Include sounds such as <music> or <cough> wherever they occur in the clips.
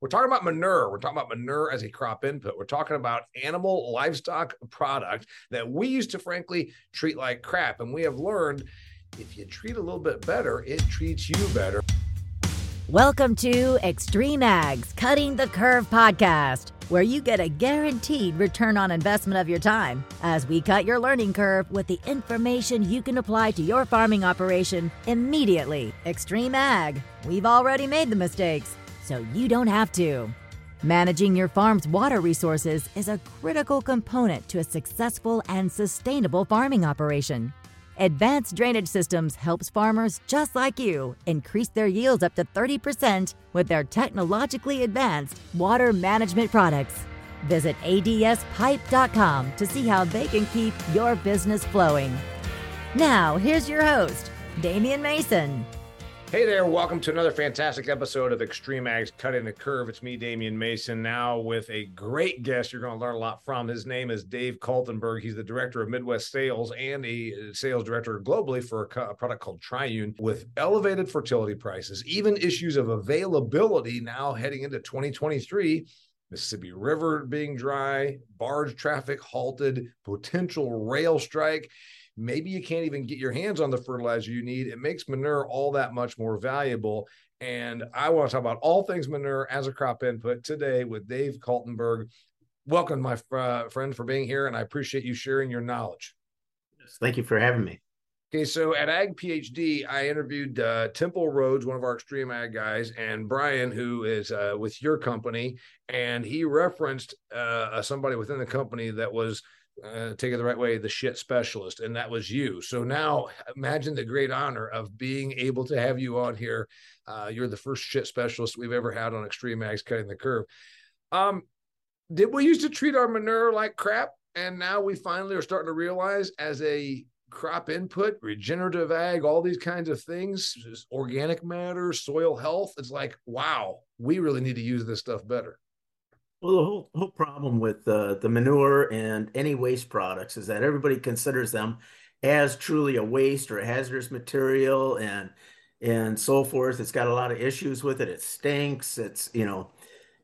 We're talking about manure. We're talking about manure as a crop input. We're talking about animal livestock product that we used to, frankly, treat like crap. And we have learned if you treat a little bit better, it treats you better. Welcome to Extreme Ags Cutting the Curve podcast, where you get a guaranteed return on investment of your time as we cut your learning curve with the information you can apply to your farming operation immediately. Extreme Ag, we've already made the mistakes, so you don't have to. Managing your farm's water resources is a critical component to a successful and sustainable farming operation. Advanced Drainage Systems helps farmers just like you increase their yields up to 30% with their technologically advanced water management products. Visit adspipe.com to see how they can keep your business flowing. Now, here's your host, Damian Mason. Hey there, welcome to another fantastic episode of Extreme Ags Cutting the Curve. It's me, Damian Mason, now with a great guest you're going to learn a lot from. His name is Dave Kaltenberg. He's the director of Midwest Sales and a uh, sales director globally for a, product called Triune with elevated fertility prices, even issues of availability now heading into 2023. Mississippi River being dry, barge traffic halted, potential rail strike maybe you can't even get your hands on the fertilizer you need. It makes manure all that much more valuable. And I want to talk about all things manure as a crop input today with Dave Kaltenberg. Welcome, my uh, friend, for being here, and I appreciate you sharing your knowledge. Yes, thank you for having me. Okay, so at Ag PhD, I interviewed uh, Temple Rhodes, one of our extreme ag guys, and Brian, who is uh, with your company, and he referenced uh, somebody within the company that was uh, take it the right way, the shit specialist, and that was you. So now imagine the great honor of being able to have you on here. Uh, you're the first shit specialist we've ever had on Extreme Ags Cutting the Curve. Um, did we used to treat our manure like crap, and now we finally are starting to realize as a crop input, regenerative ag, all these kinds of things, organic matter, soil health. It's like, wow, we really need to use this stuff better. Well, the whole whole problem with uh, the manure and any waste products is that everybody considers them as truly a waste or a hazardous material and and so forth. It's got a lot of issues with it. It stinks. It's you know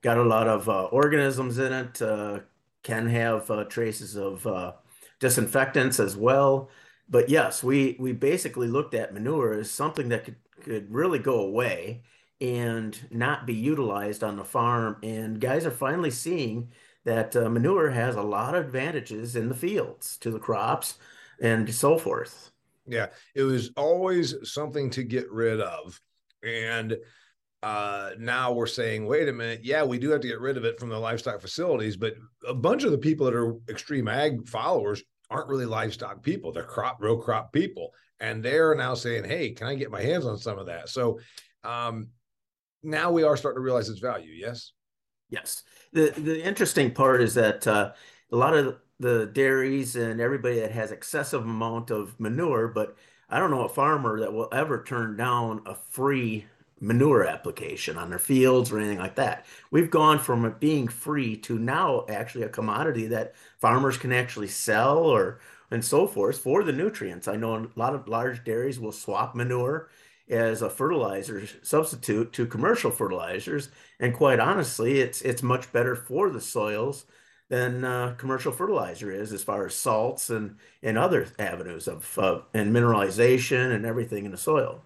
got a lot of uh, organisms in it. Uh, can have uh, traces of uh, disinfectants as well. But yes, we we basically looked at manure as something that could could really go away and not be utilized on the farm. And guys are finally seeing that uh, manure has a lot of advantages in the fields to the crops and so forth. Yeah, it was always something to get rid of. And uh, now we're saying, wait a minute, yeah, we do have to get rid of it from the livestock facilities, but a bunch of the people that are extreme ag followers aren't really livestock people. They're crop, real crop people. And they're now saying, hey, can I get my hands on some of that? So um, now we are starting to realize its value. Yes. Yes. The the interesting part is that uh, a lot of the dairies and everybody that has excessive amount of manure, but I don't know a farmer that will ever turn down a free manure application on their fields or anything like that. We've gone from it being free to now actually a commodity that farmers can actually sell or and so forth for the nutrients. I know a lot of large dairies will swap manure as a fertilizer substitute to commercial fertilizers. And quite honestly, it's it's much better for the soils than uh, commercial fertilizer is as far as salts and and other avenues of uh, and mineralization and everything in the soil.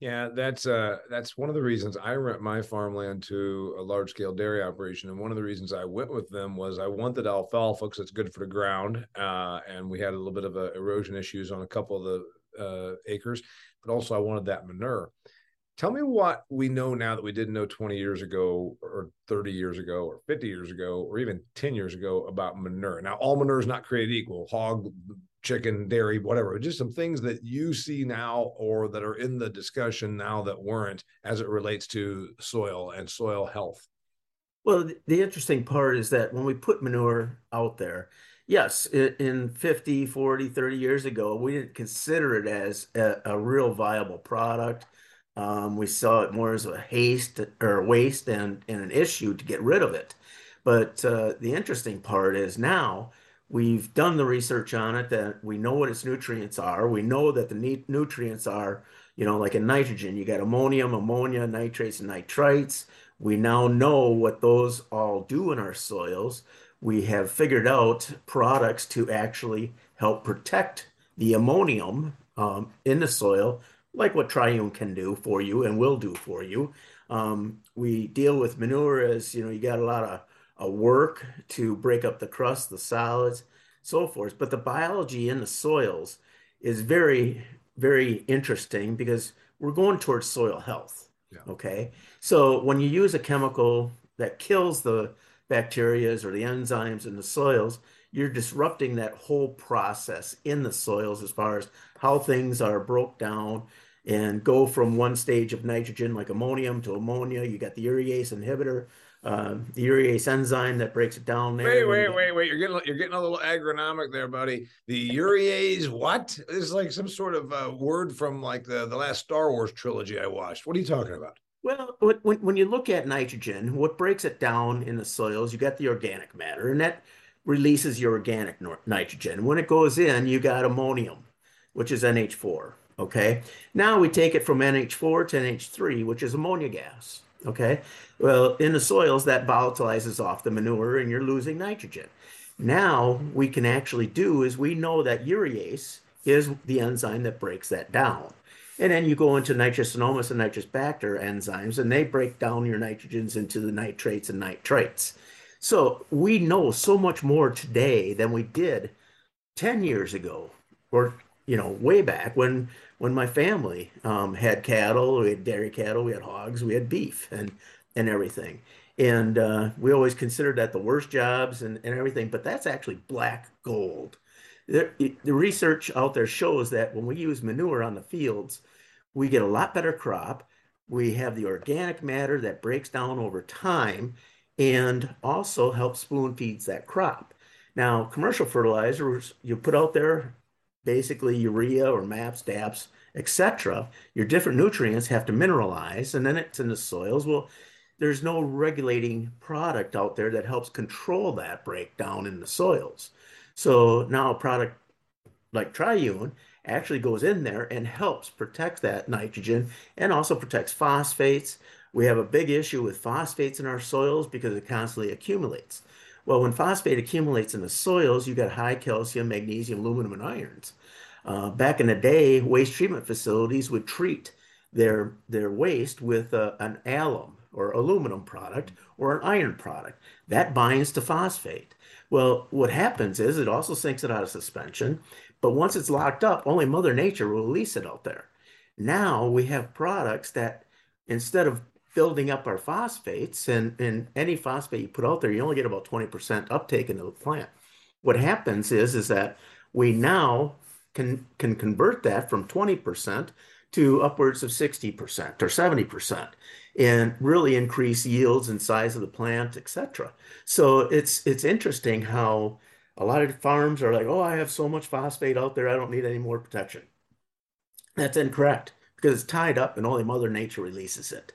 Yeah, that's uh that's one of the reasons I rent my farmland to a large scale dairy operation, and one of the reasons I went with them was I wanted alfalfa because it's good for the ground, uh, and we had a little bit of a erosion issues on a couple of the uh, acres, but also I wanted that manure. Tell me what we know now that we didn't know 20 years ago, or 30 years ago, or 50 years ago, or even 10 years ago about manure. Now, all manure is not created equal hog, chicken, dairy, whatever, just some things that you see now or that are in the discussion now that weren't as it relates to soil and soil health. Well, the interesting part is that when we put manure out there, Yes, in 50, 40, 30 years ago, we didn't consider it as a, a real viable product. Um, we saw it more as a haste or waste and, and an issue to get rid of it. But uh, the interesting part is now we've done the research on it that we know what its nutrients are. We know that the nutrients are, you know, like in nitrogen, you got ammonium, ammonia, nitrates, and nitrites. We now know what those all do in our soils. We have figured out products to actually help protect the ammonium um, in the soil, like what Triune can do for you and will do for you. Um, we deal with manure as you know, you got a lot of uh, work to break up the crust, the solids, so forth. But the biology in the soils is very, very interesting because we're going towards soil health. Yeah. Okay. So when you use a chemical that kills the bacterias or the enzymes in the soils, you're disrupting that whole process in the soils as far as how things are broke down and go from one stage of nitrogen like ammonium to ammonia. You got the urease inhibitor uh, the urease enzyme that breaks it down there. Wait, wait, wait, wait. You're getting you're getting a little agronomic there, buddy. The urease, what? This is like some sort of uh, word from like the, the last Star Wars trilogy I watched. What are you talking about? Well, when, when you look at nitrogen, what breaks it down in the soils, you got the organic matter, and that releases your organic nitrogen. When it goes in, you got ammonium, which is NH4. Okay. Now we take it from NH4 to NH3, which is ammonia gas. Okay. Well, in the soils, that volatilizes off the manure and you're losing nitrogen. Now, we can actually do is we know that urease is the enzyme that breaks that down. And then you go into nitrosomonas and nitrobacter enzymes, and they break down your nitrogens into the nitrates and nitrites. So we know so much more today than we did 10 years ago, or you know, way back when when my family um, had cattle, we had dairy cattle, we had hogs, we had beef, and and everything. And uh, we always considered that the worst jobs and, and everything, but that's actually black gold. The, the research out there shows that when we use manure on the fields, we get a lot better crop. We have the organic matter that breaks down over time and also helps spoon feeds that crop. Now, commercial fertilizers you put out there, basically urea or MAPS, DAPS, etc. Your different nutrients have to mineralize, and then it's in the soils. Well, there's no regulating product out there that helps control that breakdown in the soils. So now a product like Triune actually goes in there and helps protect that nitrogen and also protects phosphates. We have a big issue with phosphates in our soils because it constantly accumulates. Well, when phosphate accumulates in the soils, you got high calcium, magnesium, aluminum, and irons. Uh, back in the day, waste treatment facilities would treat their their waste with uh, an alum or aluminum product or an iron product. That binds to phosphate. Well, what happens is it also sinks it out of suspension, but once it's locked up, only Mother Nature will release it out there. Now we have products that instead of building up our phosphates and, and any phosphate you put out there, you only get about 20% uptake into the plant. What happens is, is that we now can, can convert that from 20% to upwards of 60% or 70% and really increase yields and size of the plant, etc. So it's it's interesting how a lot of farms are like, oh, I have so much phosphate out there, I don't need any more protection. That's incorrect because it's tied up and only Mother Nature releases it.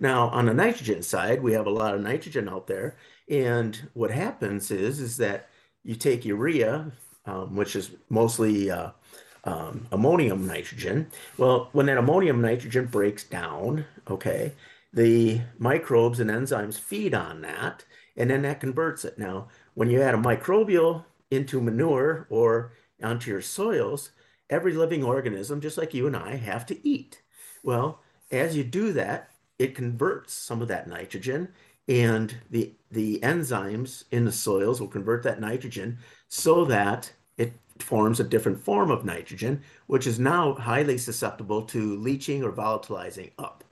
Now, on the nitrogen side, we have a lot of nitrogen out there, and what happens is is that you take urea, um, which is mostly uh, um, ammonium nitrogen. Well, when that ammonium nitrogen breaks down, okay, the microbes and enzymes feed on that, and then that converts it. Now, when you add a microbial into manure or onto your soils, every living organism, just like you and I, have to eat. Well, as you do that, it converts some of that nitrogen, and the the enzymes in the soils will convert that nitrogen so that it forms a different form of nitrogen, which is now highly susceptible to leaching or volatilizing up.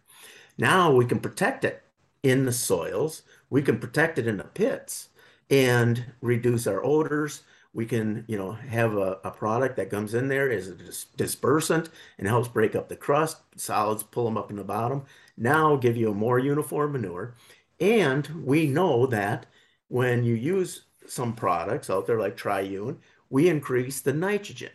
Now we can protect it in the soils, we can protect it in the pits and reduce our odors. We can, you know, have a, a product that comes in there as a dis- dispersant and helps break up the crust. Solids pull them up in the bottom. Now give you a more uniform manure. And we know that when you use some products out there like Triune, we increase the nitrogen.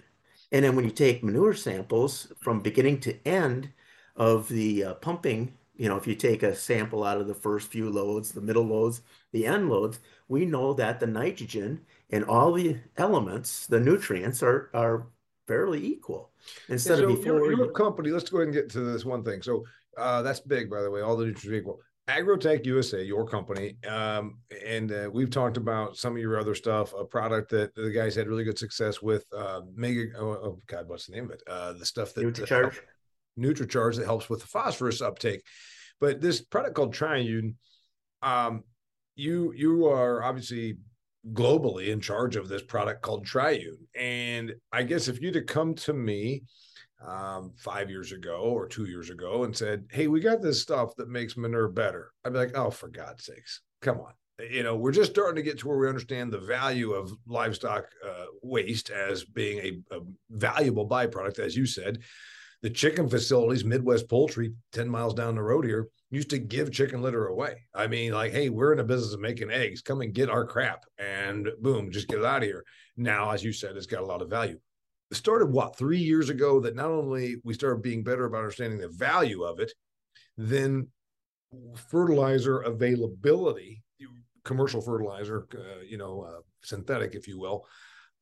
And then when you take manure samples from beginning to end of the uh, pumping, you know, if you take a sample out of the first few loads, the middle loads, the end loads, we know that the nitrogen and all the elements, the nutrients are are fairly equal. Instead so of before, your, your company. Let's go ahead and get to this one thing. So uh, that's big, by the way. All the nutrients are equal. Agrotech USA, your company, um, and uh, we've talked about some of your other stuff. A product that the guys had really good success with. Uh, Mega, oh, oh God, what's the name of it? Uh, the stuff that NutriCharge, NutriCharge that helps with the phosphorus uptake. But this product called Triune, um, you you are obviously globally in charge of this product called Triune, and I guess if you'd have come to me um, five years ago or two years ago and said, Hey, we got this stuff that makes manure better. I'd be like, Oh, for God's sakes, come on. You know, we're just starting to get to where we understand the value of livestock uh, waste as being a, a valuable byproduct, as you said. The chicken facilities, Midwest Poultry, 10 miles down the road here, used to give chicken litter away. I mean, like, hey, we're in a business of making eggs. Come and get our crap. And boom, just get it out of here. Now, as you said, it's got a lot of value started what three years ago that not only we started being better about understanding the value of it, then fertilizer availability, commercial fertilizer, uh, you know, uh, synthetic, if you will,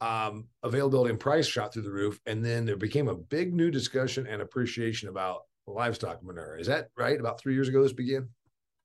um, availability and price shot through the roof. And then there became a big new discussion and appreciation about livestock manure. Is that right? About three years ago, this began?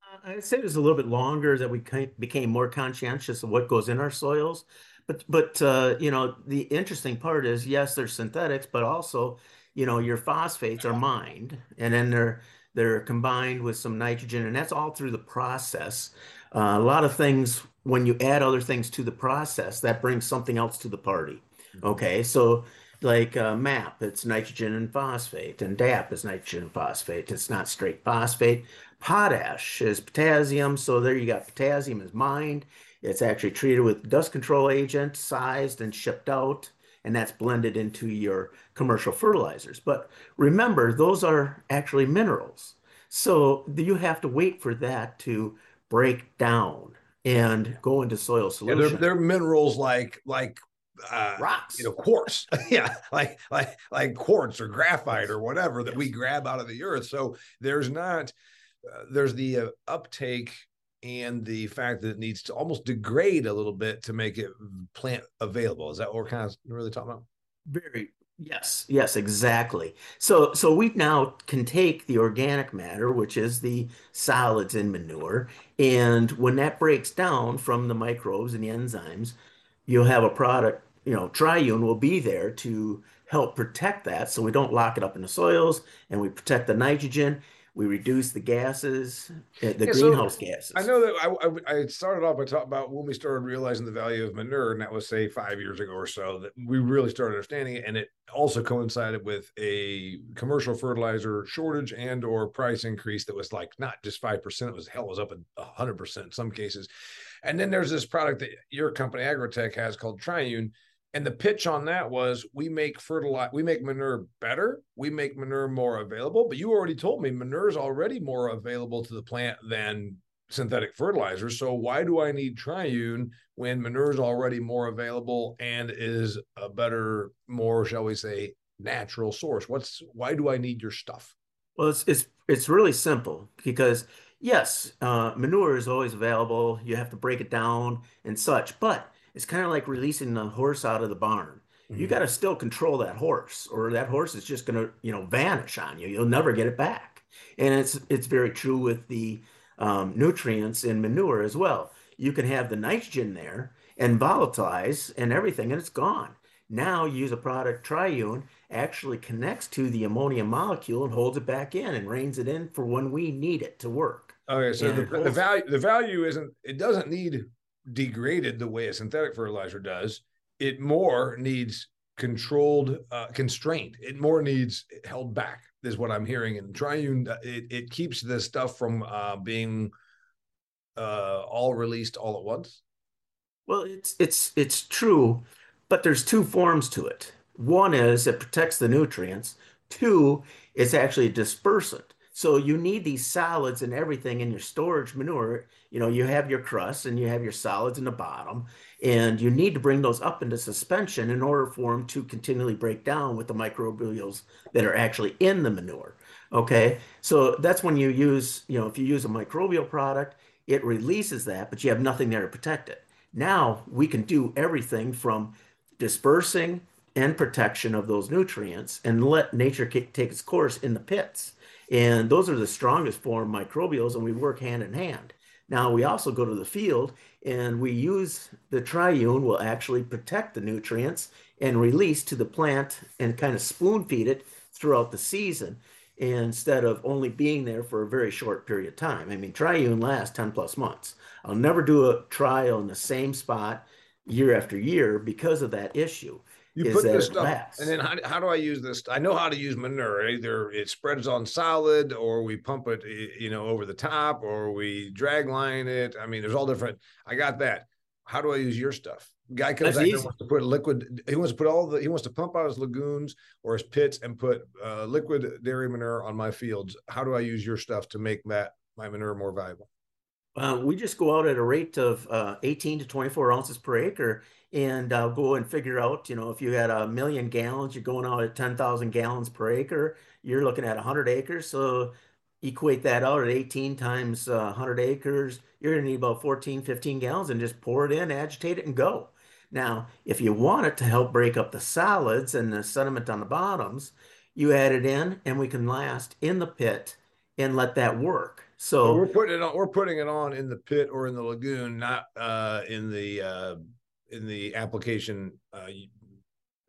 Uh, I'd say it was a little bit longer that we became more conscientious of what goes in our soils. But but uh, you know the interesting part is yes, they're synthetics, but also you know your phosphates are mined, and then they're they're combined with some nitrogen, and that's all through the process. Uh, a lot of things when you add other things to the process, that brings something else to the party. Mm-hmm. Okay, so like uh, MAP, it's nitrogen and phosphate, and DAP is nitrogen and phosphate. It's not straight phosphate. Potash is potassium, so there you got potassium is mined, it's actually treated with dust control agent, sized and shipped out, and that's blended into your commercial fertilizers. But remember, those are actually minerals. So you have to wait for that to break down and go into soil solution. Yeah, they're, they're minerals like like uh, rocks, you know, quartz. <laughs> yeah, like like like quartz or graphite or whatever that we grab out of the earth. So there's not uh, there's the uh, uptake and the fact that it needs to almost degrade a little bit to make it plant available. Is that what we're kind of really talking about? Very yes, yes, exactly. So so we now can take the organic matter, which is the solids in manure, and when that breaks down from the microbes and the enzymes, you'll have a product, you know, Triune will be there to help protect that so we don't lock it up in the soils and we protect the nitrogen we reduce the gases, the yeah, greenhouse so gases. I know that I, I, started off by talking about when we started realizing the value of manure, and that was say five years ago or so that we really started understanding it, and it also coincided with a commercial fertilizer shortage and or price increase that was like not just five percent; it was hell it was up at hundred percent in some cases. And then there's this product that your company Agrotech has called Triune and the pitch on that was we make fertilizer, we make manure better, we make manure more available. But you already told me manure is already more available to the plant than synthetic fertilizer. So why do I need Triune when manure is already more available and is a better, more shall we say, natural source? What's why do I need your stuff? Well, it's it's it's really simple because yes, uh, manure is always available. You have to break it down and such, but it's kind of like releasing the horse out of the barn. Mm-hmm. You got to still control that horse, or that horse is just going to, you know, vanish on you. You'll never get it back. And it's it's very true with the um, nutrients in manure as well. You can have the nitrogen there and volatilize and everything, and it's gone. Now use a product Triune actually connects to the ammonia molecule and holds it back in and reins it in for when we need it to work. Okay, so the, the value the value isn't it doesn't need degraded the way a synthetic fertilizer does. It more needs controlled, uh, constraint. It more needs held back, is what I'm hearing. And Triune, uh, it, it keeps this stuff from uh, being uh, all released all at once. Well, it's it's it's true, but there's two forms to it. One is it protects the nutrients. Two, it's actually a dispersant. So you need these solids and everything in your storage manure. You know, you have your crust and you have your solids in the bottom, and you need to bring those up into suspension in order for them to continually break down with the microbials that are actually in the manure. Okay, so that's when you use, you know, if you use a microbial product, it releases that, but you have nothing there to protect it. Now we can do everything from dispersing and protection of those nutrients and let nature take its course in the pits. And those are the strongest form microbials, and we work hand in hand. Now we also go to the field and we use the triune will actually protect the nutrients and release to the plant and kind of spoon feed it throughout the season instead of only being there for a very short period of time. I mean, triune lasts 10 plus months. I'll never do a trial in the same spot year after year because of that issue. You put this stuff, lasts. and then how, how do I use this? I know how to use manure. Either it spreads on solid, or we pump it, you know, over the top, or we drag line it. I mean, there's all different. I got that. How do I use your stuff? Guy comes out wants to put liquid. He wants to put all the. He wants to pump out his lagoons or his pits and put uh, liquid dairy manure on my fields. How do I use your stuff to make that my manure more valuable? Uh, we just go out at a rate of uh, 18 to 24 ounces per acre and uh, go and figure out, you know, if you had a million gallons, you're going out at 10,000 gallons per acre, you're looking at 100 acres. So equate that out at 18 times 100 uh, acres, you're going to need about 14, 15 gallons and just pour it in, agitate it, and go. Now, if you want it to help break up the solids and the sediment on the bottoms, you add it in and we can last in the pit and let that work. So we're putting it on. We're putting it on in the pit or in the lagoon, not uh, in the uh, in the application uh,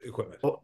equipment. Oh,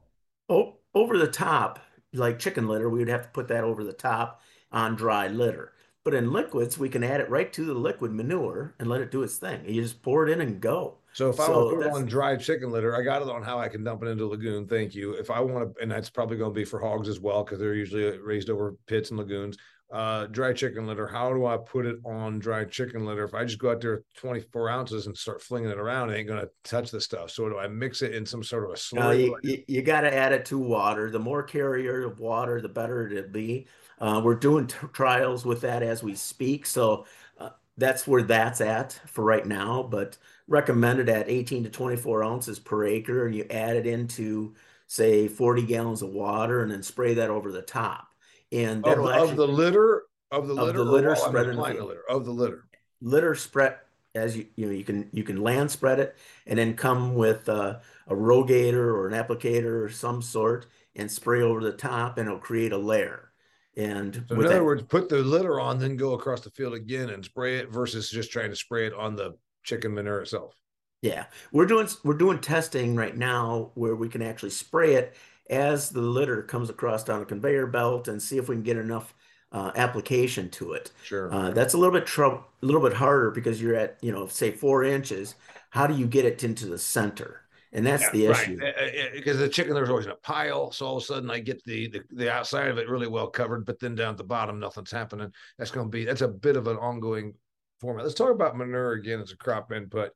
oh, over the top, like chicken litter, we would have to put that over the top on dry litter. But in liquids, we can add it right to the liquid manure and let it do its thing. You just pour it in and go. So if I want to put on dry chicken litter, I got it on how I can dump it into a lagoon. Thank you. If I want to, and that's probably going to be for hogs as well because they're usually raised over pits and lagoons uh, dry chicken litter. How do I put it on dry chicken litter? If I just go out there 24 ounces and start flinging it around, it ain't going to touch the stuff. So do I mix it in some sort of a slurry? No, you, you, you got to add it to water. The more carrier of water, the better it'll be. Uh, we're doing t- trials with that as we speak. So uh, that's where that's at for right now, but recommended at 18 to 24 ounces per acre. And you add it into, say, 40 gallons of water and then spray that over the top and of, actually, of the litter of the litter, of the litter spread in the litter of the litter. Litter spread as you you know you can you can land spread it and then come with uh, a RoGator or an applicator or some sort and spray over the top and it'll create a layer. And so in other that, words, put the litter on, then go across the field again and spray it versus just trying to spray it on the chicken manure itself. Yeah, we're doing we're doing testing right now where we can actually spray it as the litter comes across down a conveyor belt and see if we can get enough uh, application to it. Sure. Uh, that's a little bit trouble, a little bit harder because you're at, you know, say four inches. How do you get it into the center? And that's yeah, the issue. Right. Because the chicken there's always in a pile, so all of a sudden I get the, the the outside of it really well covered, but then down at the bottom nothing's happening. That's going to be that's a bit of an ongoing format. Let's talk about manure again as a crop input.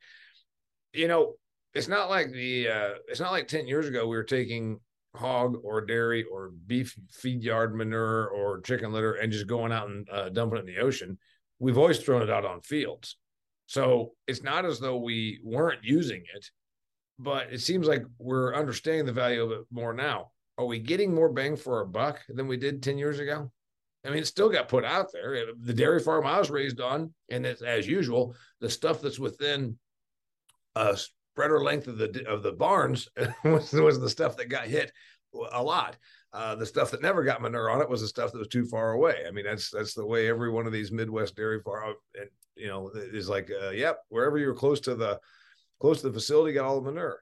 You know, it's not like the uh, it's not like ten years ago we were taking hog or dairy or beef feed yard manure or chicken litter and just going out and uh, dumping it in the ocean. We've always thrown it out on fields. So it's not as though we weren't using it, but it seems like we're understanding the value of it more now. Are we getting more bang for our buck than we did 10 years ago? I mean, it still got put out there. The dairy farm I was raised on, and it's as usual, the stuff that's within a spreader length of the of the barns <laughs> was, was the stuff that got hit a lot. Uh, the stuff that never got manure on it was the stuff that was too far away. I mean, that's that's the way every one of these Midwest dairy farm, and you know, is like, uh, yep, wherever you're close to the close to the facility, got all the manure.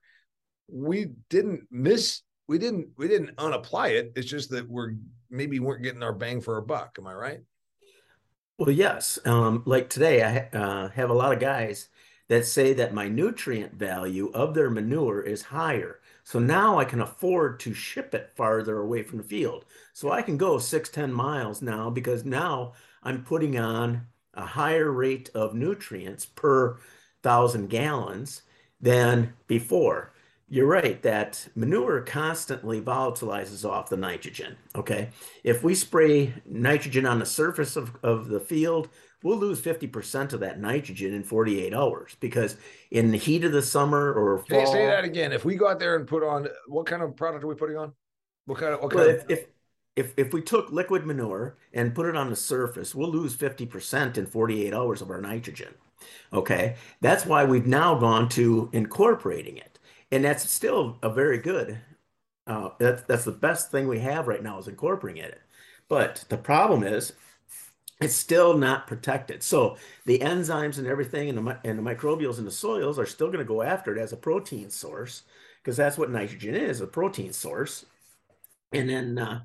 We didn't miss, we didn't, we didn't unapply it. It's just that we're maybe weren't getting our bang for our buck. Am I right? Well, yes. Um, like today, I uh, have a lot of guys that say that my nutrient value of their manure is higher. So now I can afford to ship it farther away from the field. So I can go six, 10 miles now because now I'm putting on a higher rate of nutrients per thousand gallons than before. You're right that manure constantly volatilizes off the nitrogen. Okay. If we spray nitrogen on the surface of, of the field, we'll lose 50% of that nitrogen in 48 hours because in the heat of the summer or fall. Can you say that again? If we go out there and put on what kind of product are we putting on? What kind of what kind well, of if, if if we took liquid manure and put it on the surface, we'll lose 50% in 48 hours of our nitrogen. Okay. That's why we've now gone to incorporating it. And that's still a very good Uh, that's that's the best thing we have right now is incorporating it. But the problem is it's still not protected. So the enzymes and everything and the, and the microbials in the soils are still going to go after it as a protein source because that's what nitrogen is, a protein source. And then uh,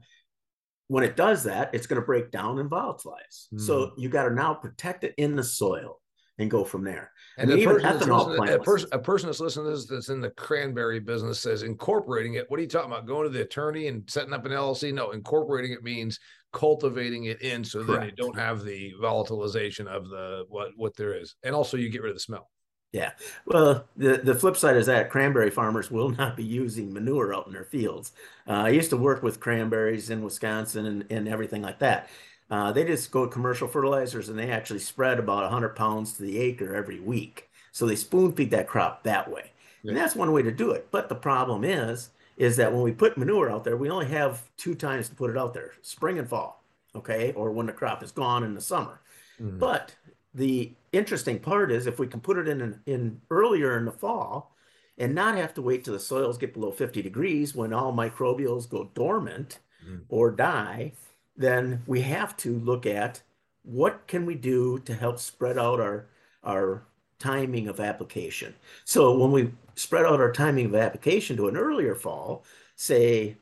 when it does that, it's going to break down and volatilize. Mm. So you got to now protect it in the soil and go from there. And I mean, person a, person, a person that's listening to this that's in the cranberry business says incorporating it. What are you talking about? Going to the attorney and setting up an LLC? No, incorporating it means cultivating it in so Correct. then you don't have the volatilization of the what what there is. And also you get rid of the smell. Yeah. Well, the, the flip side is that cranberry farmers will not be using manure out in their fields. Uh, I used to work with cranberries in Wisconsin and, and everything like that. Uh, they just go commercial fertilizers and they actually spread about 100 pounds to the acre every week. So they spoon feed that crop that way. Yeah. And that's one way to do it. But the problem is, is that when we put manure out there, we only have two times to put it out there spring and fall, okay, or when the crop is gone in the summer. Mm-hmm. But the interesting part is if we can put it in, in earlier in the fall and not have to wait till the soils get below 50 degrees when all microbials go dormant mm-hmm. or die then we have to look at what can we do to help spread out our our timing of application. So when we spread out our timing of application to an earlier fall, say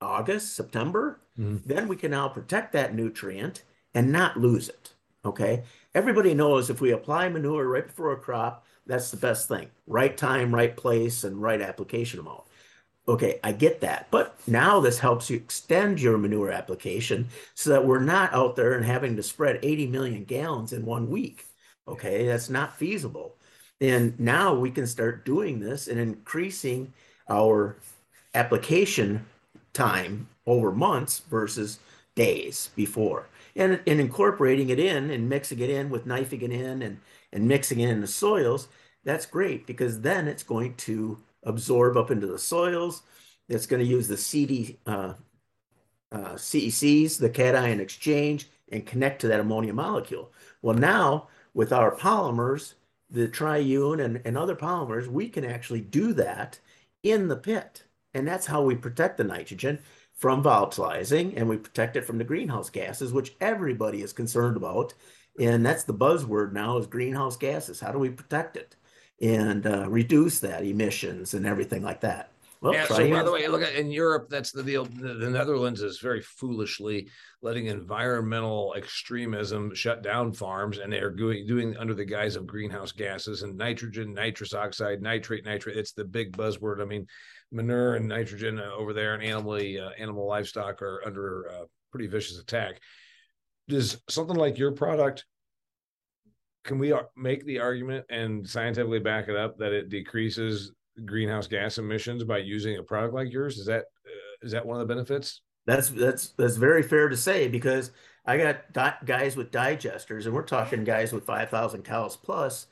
August, September, mm-hmm. then we can now protect that nutrient and not lose it. Okay. Everybody knows if we apply manure right before a crop, that's the best thing. Right time, right place, and right application amount. Okay, I get that. But now this helps you extend your manure application so that we're not out there and having to spread 80 million gallons in one week. Okay, that's not feasible. And now we can start doing this and increasing our application time over months versus days before. And, and incorporating it in and mixing it in with knifing it in and, and mixing it in the soils, that's great because then it's going to absorb up into the soils. It's going to use the CD, uh, uh, CECs, the cation exchange, and connect to that ammonia molecule. Well, now with our polymers, the triune and, and other polymers, we can actually do that in the pit. And that's how we protect the nitrogen from volatilizing and we protect it from the greenhouse gases, which everybody is concerned about. And that's the buzzword now is greenhouse gases. How do we protect it? and uh, reduce that emissions and everything like that. Well, yeah, so by the way, look at in Europe, that's the deal. The, the, Netherlands is very foolishly letting environmental extremism shut down farms, and they are doing, doing under the guise of greenhouse gases and nitrogen, nitrous oxide, nitrate, nitrate. It's the big buzzword. I mean, manure and nitrogen uh, over there and animal uh, animal livestock are under uh, pretty vicious attack. Does something like your product can we make the argument and scientifically back it up that it decreases greenhouse gas emissions by using a product like yours? Is that uh, is that one of the benefits? That's that's that's very fair to say because I got di- guys with digesters, and we're talking guys with five thousand cows plus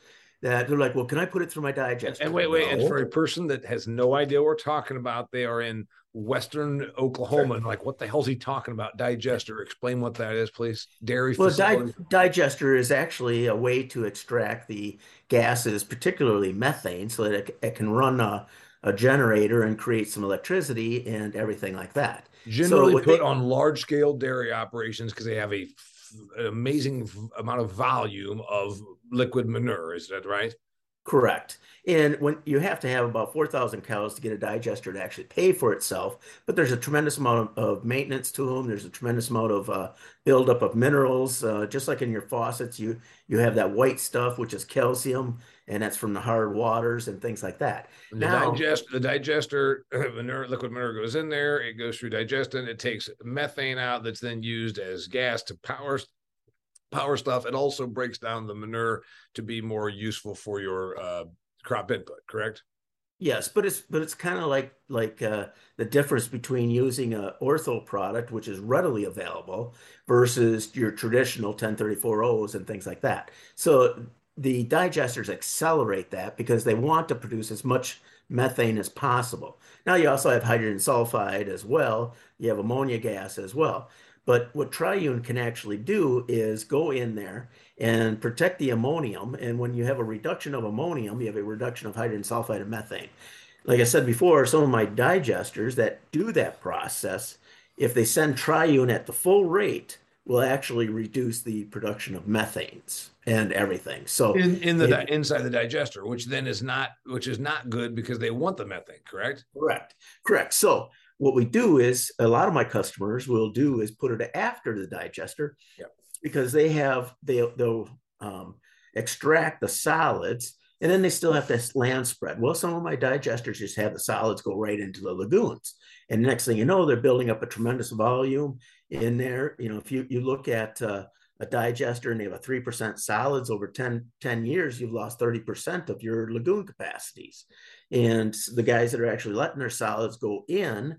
that they're like, "Well, can I put it through my digester?" And wait, wait, no. and for a person that has no idea what we're talking about, they are in Western Oklahoma. And like, what the hell's he talking about? Digester. Explain what that is, please. Dairy. Well, di- digester is actually a way to extract the gases, particularly methane, so that it, it can run a, a, generator and create some electricity and everything like that. Generally so put they, on large scale dairy operations because they have a an amazing amount of volume of liquid manure. Is that right? Correct. And when you have to have about 4,000 cows to get a digester to actually pay for itself, but there's a tremendous amount of, of maintenance to them. There's a tremendous amount of uh, buildup of minerals. Uh, just like in your faucets, you you have that white stuff, which is calcium, and that's from the hard waters and things like that. The now, digest the digester <clears throat> manure, liquid manure goes in there. It goes through digestion. It takes methane out that's then used as gas to power power stuff. It also breaks down the manure to be more useful for your uh, crop input. Correct? Yes, but it's but it's kind of like like uh, the difference between using a ortho product, which is readily available, versus your traditional 10-34-0s and things like that. So the digesters accelerate that because they want to produce as much methane as possible. Now you also have hydrogen sulfide as well. You have ammonia gas as well. But what Triune can actually do is go in there and protect the ammonium. And when you have a reduction of ammonium, you have a reduction of hydrogen sulfide and methane. like I said before, some of my digesters that do that process, if they send triune at the full rate, will actually reduce the production of methanes and everything. So in, in the it, inside the digester, which then is not which is not good because they want the methane, correct? Correct. Correct. So what we do is a lot of my customers will do is put it after the digester yep. because they have they they'll um, extract the solids and then they still have to land spread. Well, some of my digesters just have the solids go right into the lagoons. And next thing you know, they're building up a tremendous volume in there. You know, if you, you look at uh, a digester and they have a 3% solids over 10, 10 years, you've lost 30% of your lagoon capacities. And the guys that are actually letting their solids go in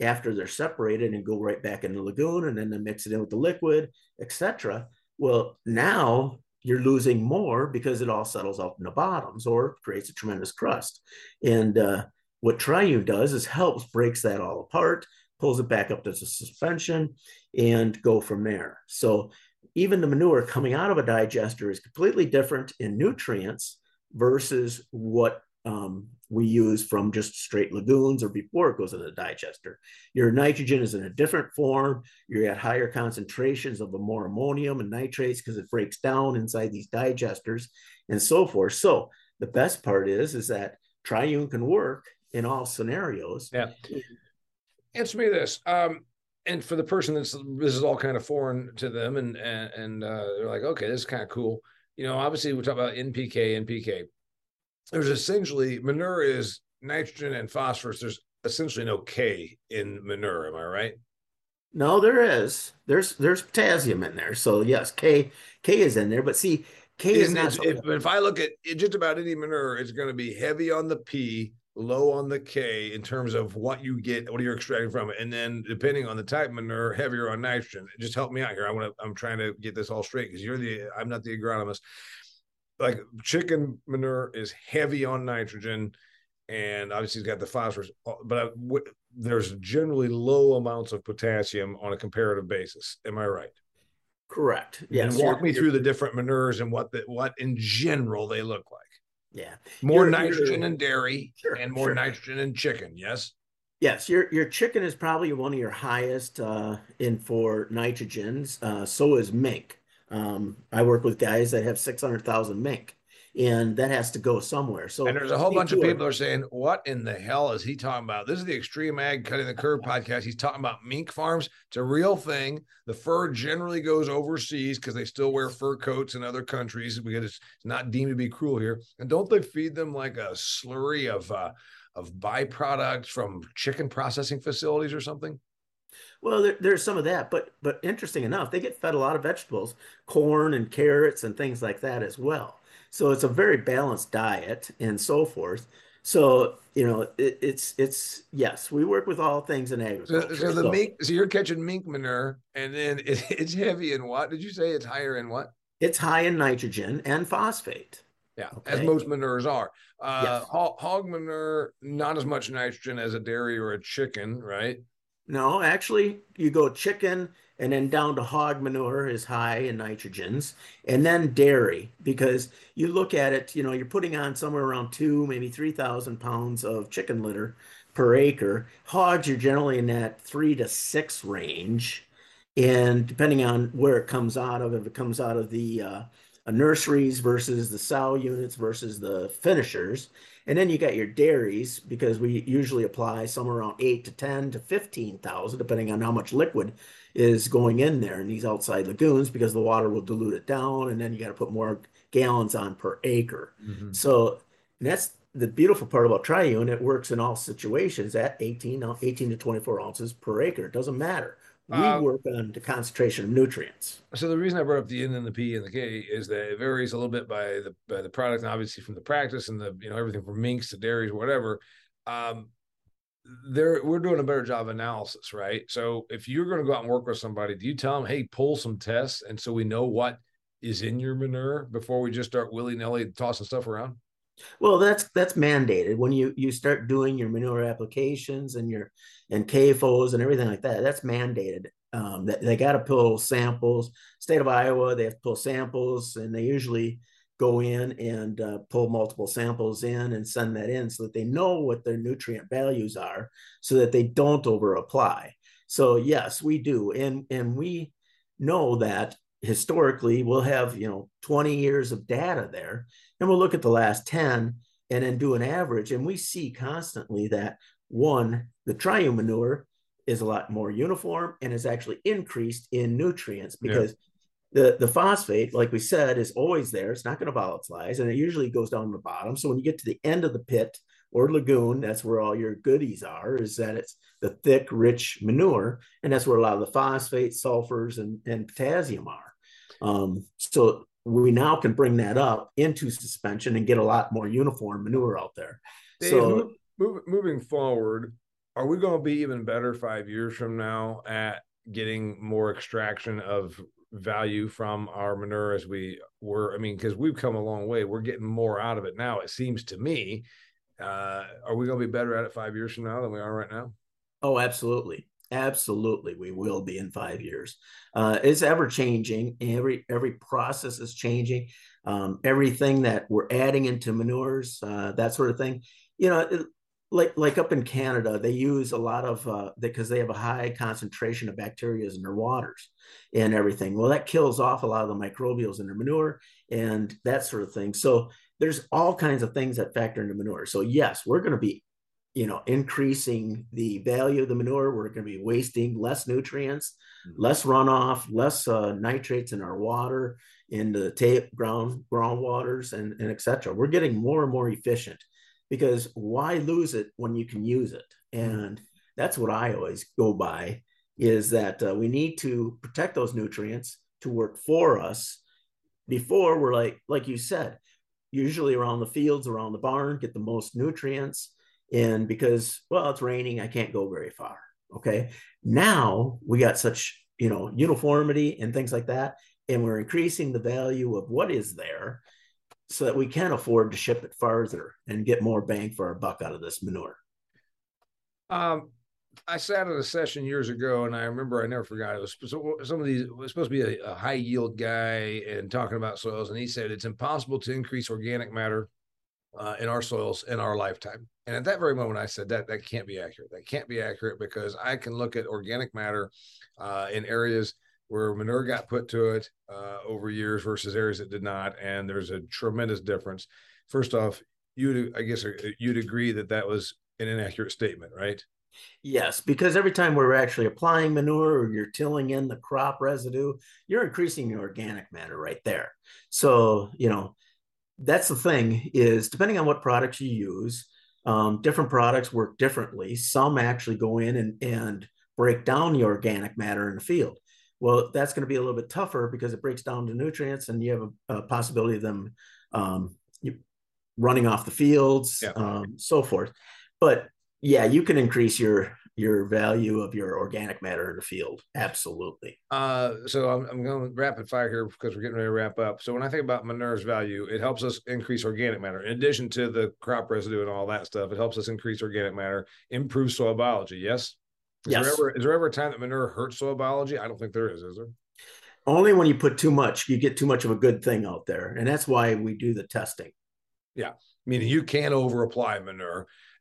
after they're separated and go right back in the lagoon and then they mix it in with the liquid, etc. Well, now you're losing more because it all settles out in the bottoms or creates a tremendous crust. And uh, what Triune does is helps breaks that all apart, pulls it back up to the suspension, and go from there. So even the manure coming out of a digester is completely different in nutrients versus what um, we use from just straight lagoons or before it goes into the digester. Your nitrogen is in a different form. You're at higher concentrations of the more ammonium and nitrates because it breaks down inside these digesters and so forth. So the best part is is that triune can work in all scenarios. Yeah. Answer me this. Um, and for the person that's this is all kind of foreign to them, and and, and uh, they're like, okay, this is kind of cool. You know, obviously we talk about NPK, NPK there's essentially manure is nitrogen and phosphorus. There's essentially no K in manure. Am I right? No, there is. There's there's potassium in there. So yes, K K is in there. But see, K is not. If, if I look at just about any manure, it's going to be heavy on the P, low on the K in terms of what you get, what you're extracting from it, and then depending on the type of manure, heavier on nitrogen. Just help me out here. I want to. I'm trying to get this all straight because you're the. I'm not the agronomist like chicken manure is heavy on nitrogen and obviously it's got the phosphorus uh, but there's generally low amounts of potassium on a comparative basis. Am i right? Correct. Yeah and walk me through the different manures and what the, what in general they look like. Yeah. More you're, nitrogen in dairy sure, and more sure. nitrogen in chicken yes? Yes, your your chicken is probably one of your highest uh, in for nitrogens. Uh, so is mink. Um, I work with guys that have 600,000 mink and that has to go somewhere. So, and there's a whole bunch of people are saying, "What in the hell is he talking about?" This is the Extreme Ag Cutting the Curve <laughs> podcast. He's talking about mink farms. It's a real thing. The fur generally goes overseas because they still wear fur coats in other countries because it's not deemed to be cruel here. And don't they feed them like a slurry of uh, of byproducts from chicken processing facilities or something? Well, there, there's some of that, but but interesting enough, they get fed a lot of vegetables, corn and carrots and things like that as well. So it's a very balanced diet and so forth. So you know, it, it's it's yes, we work with all things in agriculture. So, so the so, mink, so you're catching mink manure, and then it, <laughs> it's heavy in what? Did you say it's higher in what? It's high in nitrogen and phosphate. Yeah, okay. as most manures are. Uh, yes. hog manure, not as much nitrogen as a dairy or a chicken, right? No, actually, you go chicken and then down to hog manure is high in nitrogens, and then dairy because you look at it, you know, you're putting on somewhere around two, maybe 3,000 pounds of chicken litter per acre. Hogs, you're generally in that three to six range. And depending on where it comes out of, if it comes out of the uh, nurseries versus the sow units versus the finishers, and then you got your dairies because we usually apply somewhere around eight to 10 to 15,000, depending on how much liquid is going in there in these outside lagoons because the water will dilute it down. And then you got to put more gallons on per acre. Mm-hmm. So that's the beautiful part about Triune. It works in all situations at 18, 18 to 24 ounces per acre. It doesn't matter we uh, work on the concentration of nutrients. So the reason I brought up the N and the P and the K is that it varies a little bit by the by the product, and obviously from the practice and the you know everything from minks to dairies, whatever. Um, there we're doing a better job of analysis, right? So if you're going to go out and work with somebody, do you tell them, hey, pull some tests, and so we know what is in your manure before we just start willy nilly tossing stuff around? Well, that's that's mandated when you you start doing your manure applications and your and CAFOs and everything like that. That's mandated. Um, that they got to pull samples. State of Iowa, they have to pull samples, and they usually go in and uh, pull multiple samples in and send that in so that they know what their nutrient values are so that they don't over apply so yes we do and and we know that historically we'll have you know 20 years of data there and we'll look at the last 10 and then do an average and we see constantly that one the triune manure is a lot more uniform and is actually increased in nutrients because yeah the, the phosphate, like we said, is always there. It's not going to volatilize, and it usually goes down to the bottom. So when you get to the end of the pit or lagoon, that's where all your goodies are. Is that it's the thick, rich manure, and that's where a lot of the phosphate, sulfurs, and, and potassium are. Um, so we now can bring that up into suspension and get a lot more uniform manure out there. Dave, so move, moving forward, are we going to be even better five years from now at getting more extraction of value from our manure as we were. I mean, because we've come a long way. We're getting more out of it now, it seems to me. Uh, are we going to be better at it five years from now than we are right now? Oh, absolutely. Absolutely, we will be in five years. Uh, it's ever changing. Every every process is changing. Um, everything that we're adding into manures, uh, that sort of thing. You know, it, like like up in Canada, they use a lot of uh, because they have a high concentration of bacteria in their waters and everything. Well, that kills off a lot of the microbials in their manure and that sort of thing. So there's all kinds of things that factor into manure. So yes, we're going to be, you know, increasing the value of the manure. We're going to be wasting less nutrients, mm-hmm. less runoff, less uh, nitrates in our water, in the tape ground groundwaters, and and etc. We're getting more and more efficient because why lose it when you can use it? And that's what I always go by is that uh, we need to protect those nutrients to work for us before we're like like you said usually around the fields around the barn get the most nutrients and because well it's raining i can't go very far okay now we got such you know uniformity and things like that and we're increasing the value of what is there so that we can afford to ship it farther and get more bang for our buck out of this manure. Um, I sat at a session years ago, and I remember I never forgot it was some of these was supposed to be a, a high yield guy and talking about soils, and he said it's impossible to increase organic matter uh, in our soils in our lifetime. And at that very moment, I said that that can't be accurate. That can't be accurate because I can look at organic matter uh, in areas where manure got put to it uh, over years versus areas that did not, and there's a tremendous difference. First off, you I guess uh, you'd agree that that was an inaccurate statement, right? Yes, because every time we're actually applying manure or you're tilling in the crop residue, you're increasing your organic matter right there. So, you know, that's the thing is depending on what products you use, um, different products work differently. Some actually go in and, and break down the organic matter in the field. Well, that's going to be a little bit tougher because it breaks down to nutrients, and you have a, a possibility of them um, running off the fields, yeah. um, so forth. But yeah, you can increase your your value of your organic matter in the field. Absolutely. Uh, so I'm, I'm going to rapid fire here because we're getting ready to wrap up. So when I think about manure's value, it helps us increase organic matter. In addition to the crop residue and all that stuff, it helps us increase organic matter, improve soil biology. Yes. Is yes. There ever, is there ever a time that manure hurts soil biology? I don't think there is. Is there? Only when you put too much, you get too much of a good thing out there, and that's why we do the testing. Yeah, meaning you can't over apply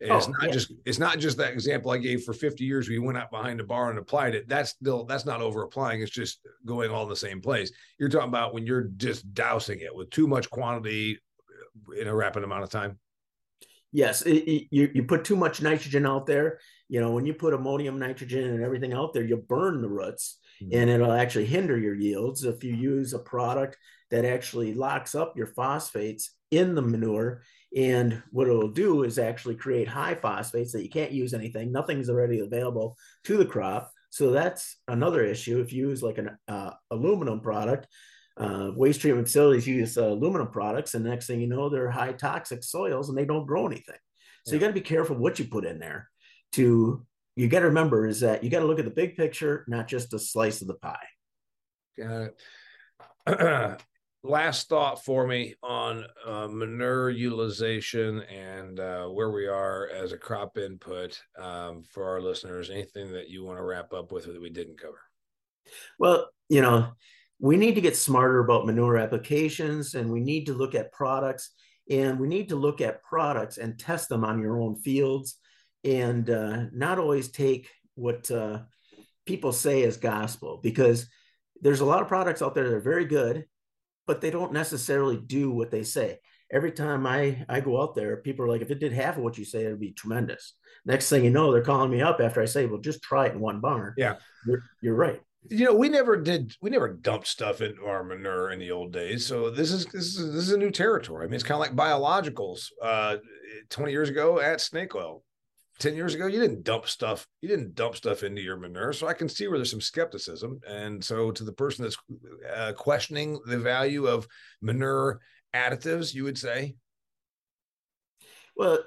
manure. It's oh, not yeah. just it's not just that example I gave for 50 years where you went out behind a bar and applied it. That's still that's not over applying. It's just going all in the same place. You're talking about when you're just dousing it with too much quantity in a rapid amount of time. Yes, it, it, you you put too much nitrogen out there, you know, when you put ammonium, nitrogen, and everything out there, you burn the roots mm-hmm. and it'll actually hinder your yields. If you use a product that actually locks up your phosphates in the manure, and what it'll do is actually create high phosphates that you can't use anything, nothing's already available to the crop. So that's another issue. If you use like an uh, aluminum product, uh, waste treatment facilities use uh, aluminum products, and next thing you know, they're high toxic soils and they don't grow anything. So yeah. you got to be careful what you put in there to you got to remember is that you got to look at the big picture, not just a slice of the pie. Got it. <clears throat> Last thought for me on uh, manure utilization and uh, where we are as a crop input um, for our listeners. Anything that you want to wrap up with that we didn't cover? Well, you know, we need to get smarter about manure applications and we need to look at products and we need to look at products and test them on your own fields and uh, not always take what uh, people say as gospel because there's a lot of products out there that are very good but they don't necessarily do what they say. Every time I, I go out there people are like if it did half of what you say it'd be tremendous. Next thing you know they're calling me up after i say well just try it in one barn. Yeah. You're, you're right. You know we never did we never dumped stuff into our manure in the old days so this is this is this is a new territory. I mean it's kind of like biologicals uh 20 years ago at snake oil 10 years ago you didn't dump stuff you didn't dump stuff into your manure. So i can see where there's some skepticism. And so to the person that's uh, questioning the value of manure additives you would say? Well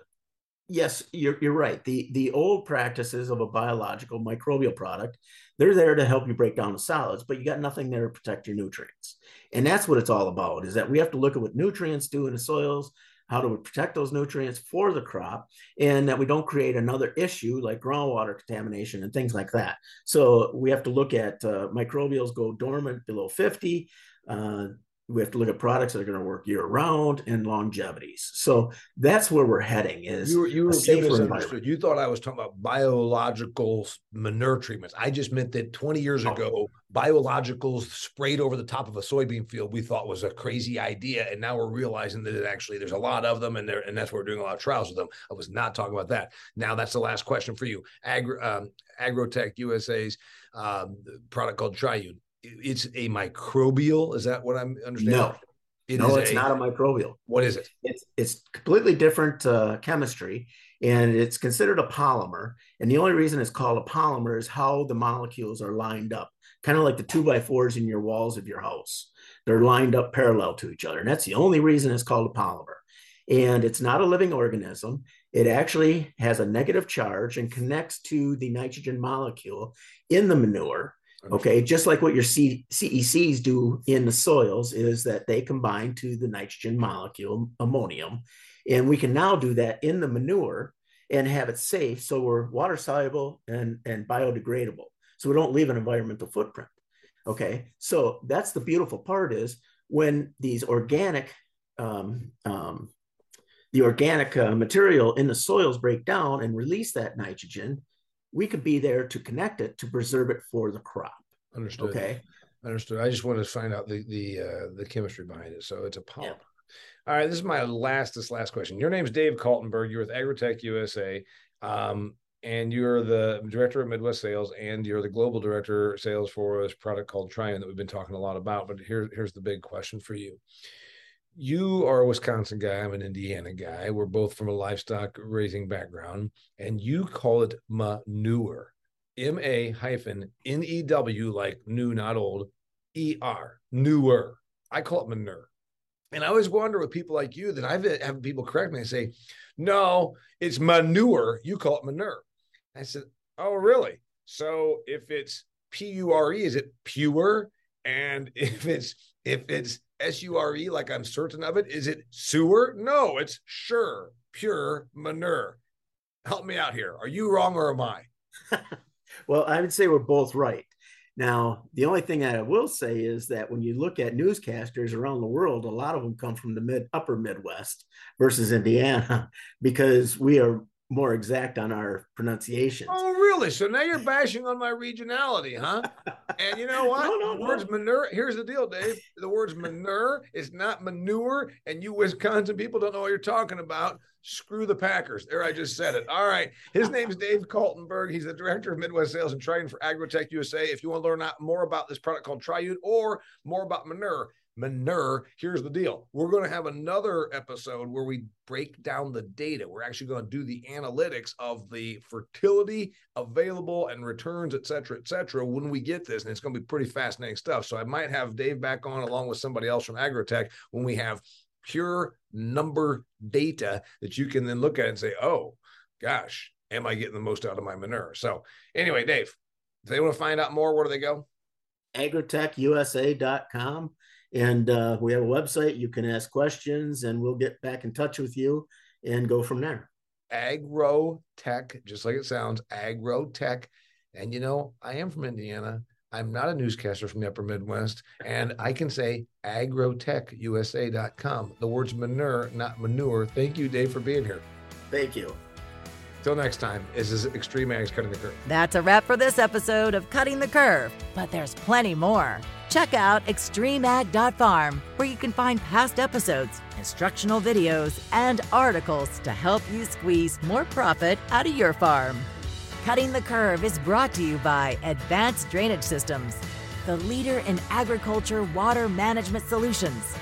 yes you're, you're right. The the old practices of a biological microbial product they're there to help you break down the solids, but you got nothing there to protect your nutrients. And that's what it's all about is that we have to look at what nutrients do in the soils, how to protect those nutrients for the crop, and that we don't create another issue like groundwater contamination and things like that. So we have to look at uh, microbials go dormant below 50. Uh, we have to look at products that are going to work year round and longevities. So that's where we're heading. Is you were, you, were, you You thought I was talking about biological manure treatments. I just meant that 20 years oh. ago, biologicals sprayed over the top of a soybean field we thought was a crazy idea, and now we're realizing that it actually there's a lot of them, and there and that's why we're doing a lot of trials with them. I was not talking about that. Now that's the last question for you. Agri, um, Agrotech USA's um, product called Triune it's a microbial. Is that what I'm understanding? No, it no, it's a, not a microbial. What is it? It's it's completely different uh, chemistry, and it's considered a polymer. And the only reason it's called a polymer is how the molecules are lined up, kind of like the two by fours in your walls of your house. They're lined up parallel to each other, and that's the only reason it's called a polymer. And it's not a living organism. It actually has a negative charge and connects to the nitrogen molecule in the manure Okay, just like what your C- CECs do in the soils is that they combine to the nitrogen molecule, ammonium, and we can now do that in the manure and have it safe so we're water soluble and, and biodegradable. So we don't leave an environmental footprint. Okay, so that's the beautiful part is when these organic, um, um, the organic uh, material in the soils break down and release that nitrogen, we could be there to connect it to preserve it for the crop. Understood. Okay. Understood. I just wanted to find out the the uh, the chemistry behind it. So it's a polymer. Yeah. All right, this is my last this last question. Your name is Dave Kaltenberg. You're with Agrotech USA, um, and you're the director of Midwest Sales, and you're the global director of sales for this product called Triune that we've been talking a lot about. But here, here's the big question for you you are a Wisconsin guy. I'm an Indiana guy. We're both from a livestock raising background, and you call it manure. M A hyphen N E W, like new, not old, E R, newer. I call it manure. And I always wonder with people like you that I've had people correct me and say, no, it's manure. You call it manure. I said, oh, really? So if it's P U R E, is it pure? And <laughs> if it's if it's S U R E, like I'm certain of it, is it sewer? No, it's sure, pure manure. Help me out here. Are you wrong or am I? <laughs> well, I would say we're both right. Now, the only thing I will say is that when you look at newscasters around the world, a lot of them come from the mid upper Midwest versus Indiana <laughs> because we are more exact on our pronunciations. Oh, really? So now you're bashing on my regionality, huh? <laughs> and you know what? No, no, the words no. manure. Here's the deal, Dave. The words manure is not manure, and you Wisconsin people don't know what you're talking about. Screw the Packers. There, I just said it. All right. His name's Dave Kaltenberg. He's the director of Midwest Sales and Trading for Agrotech USA. If you want to learn more about this product called Triune or more about manure, manure. Here's the deal. We're going to have another episode where we break down the data. We're actually going to do the analytics of the fertility available and returns, et cetera, et cetera, when we get this. And it's going to be pretty fascinating stuff. So I might have Dave back on along with somebody else from Agrotech when we have pure number data that you can then look at and say, oh, gosh, am I getting the most out of my manure? So anyway, Dave, if they want to find out more, where do they go? agrotechusa.com and uh, we have a website. You can ask questions, and we'll get back in touch with you and go from there. Agro Tech, just like it sounds, Agro Tech. And you know, I am from Indiana. I'm not a newscaster from the upper Midwest, and I can say agrotechusa.com. The words manure, not manure. Thank you, Dave, for being here. Thank you. Till next time, this is Extreme Ag's Cutting the Curve. That's a wrap for this episode of Cutting the Curve, but there's plenty more. Check out extremeag.farm, where you can find past episodes, instructional videos, and articles to help you squeeze more profit out of your farm. Cutting the Curve is brought to you by Advanced Drainage Systems, the leader in agriculture water management solutions.